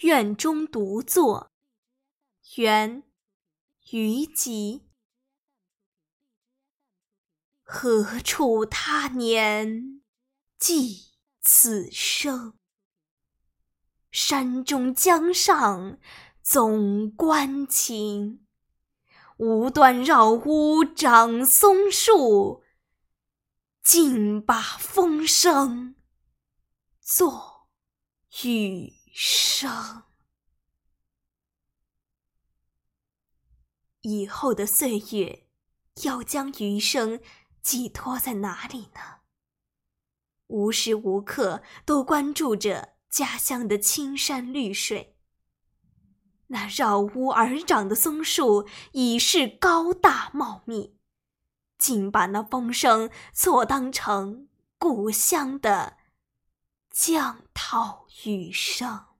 院中独坐。元，虞姬。何处他年寄此生？山中江上总关情。无端绕屋长松树，竟把风声作雨声。生以后的岁月，要将余生寄托在哪里呢？无时无刻都关注着家乡的青山绿水。那绕屋而长的松树已是高大茂密，竟把那风声错当成故乡的江涛雨声。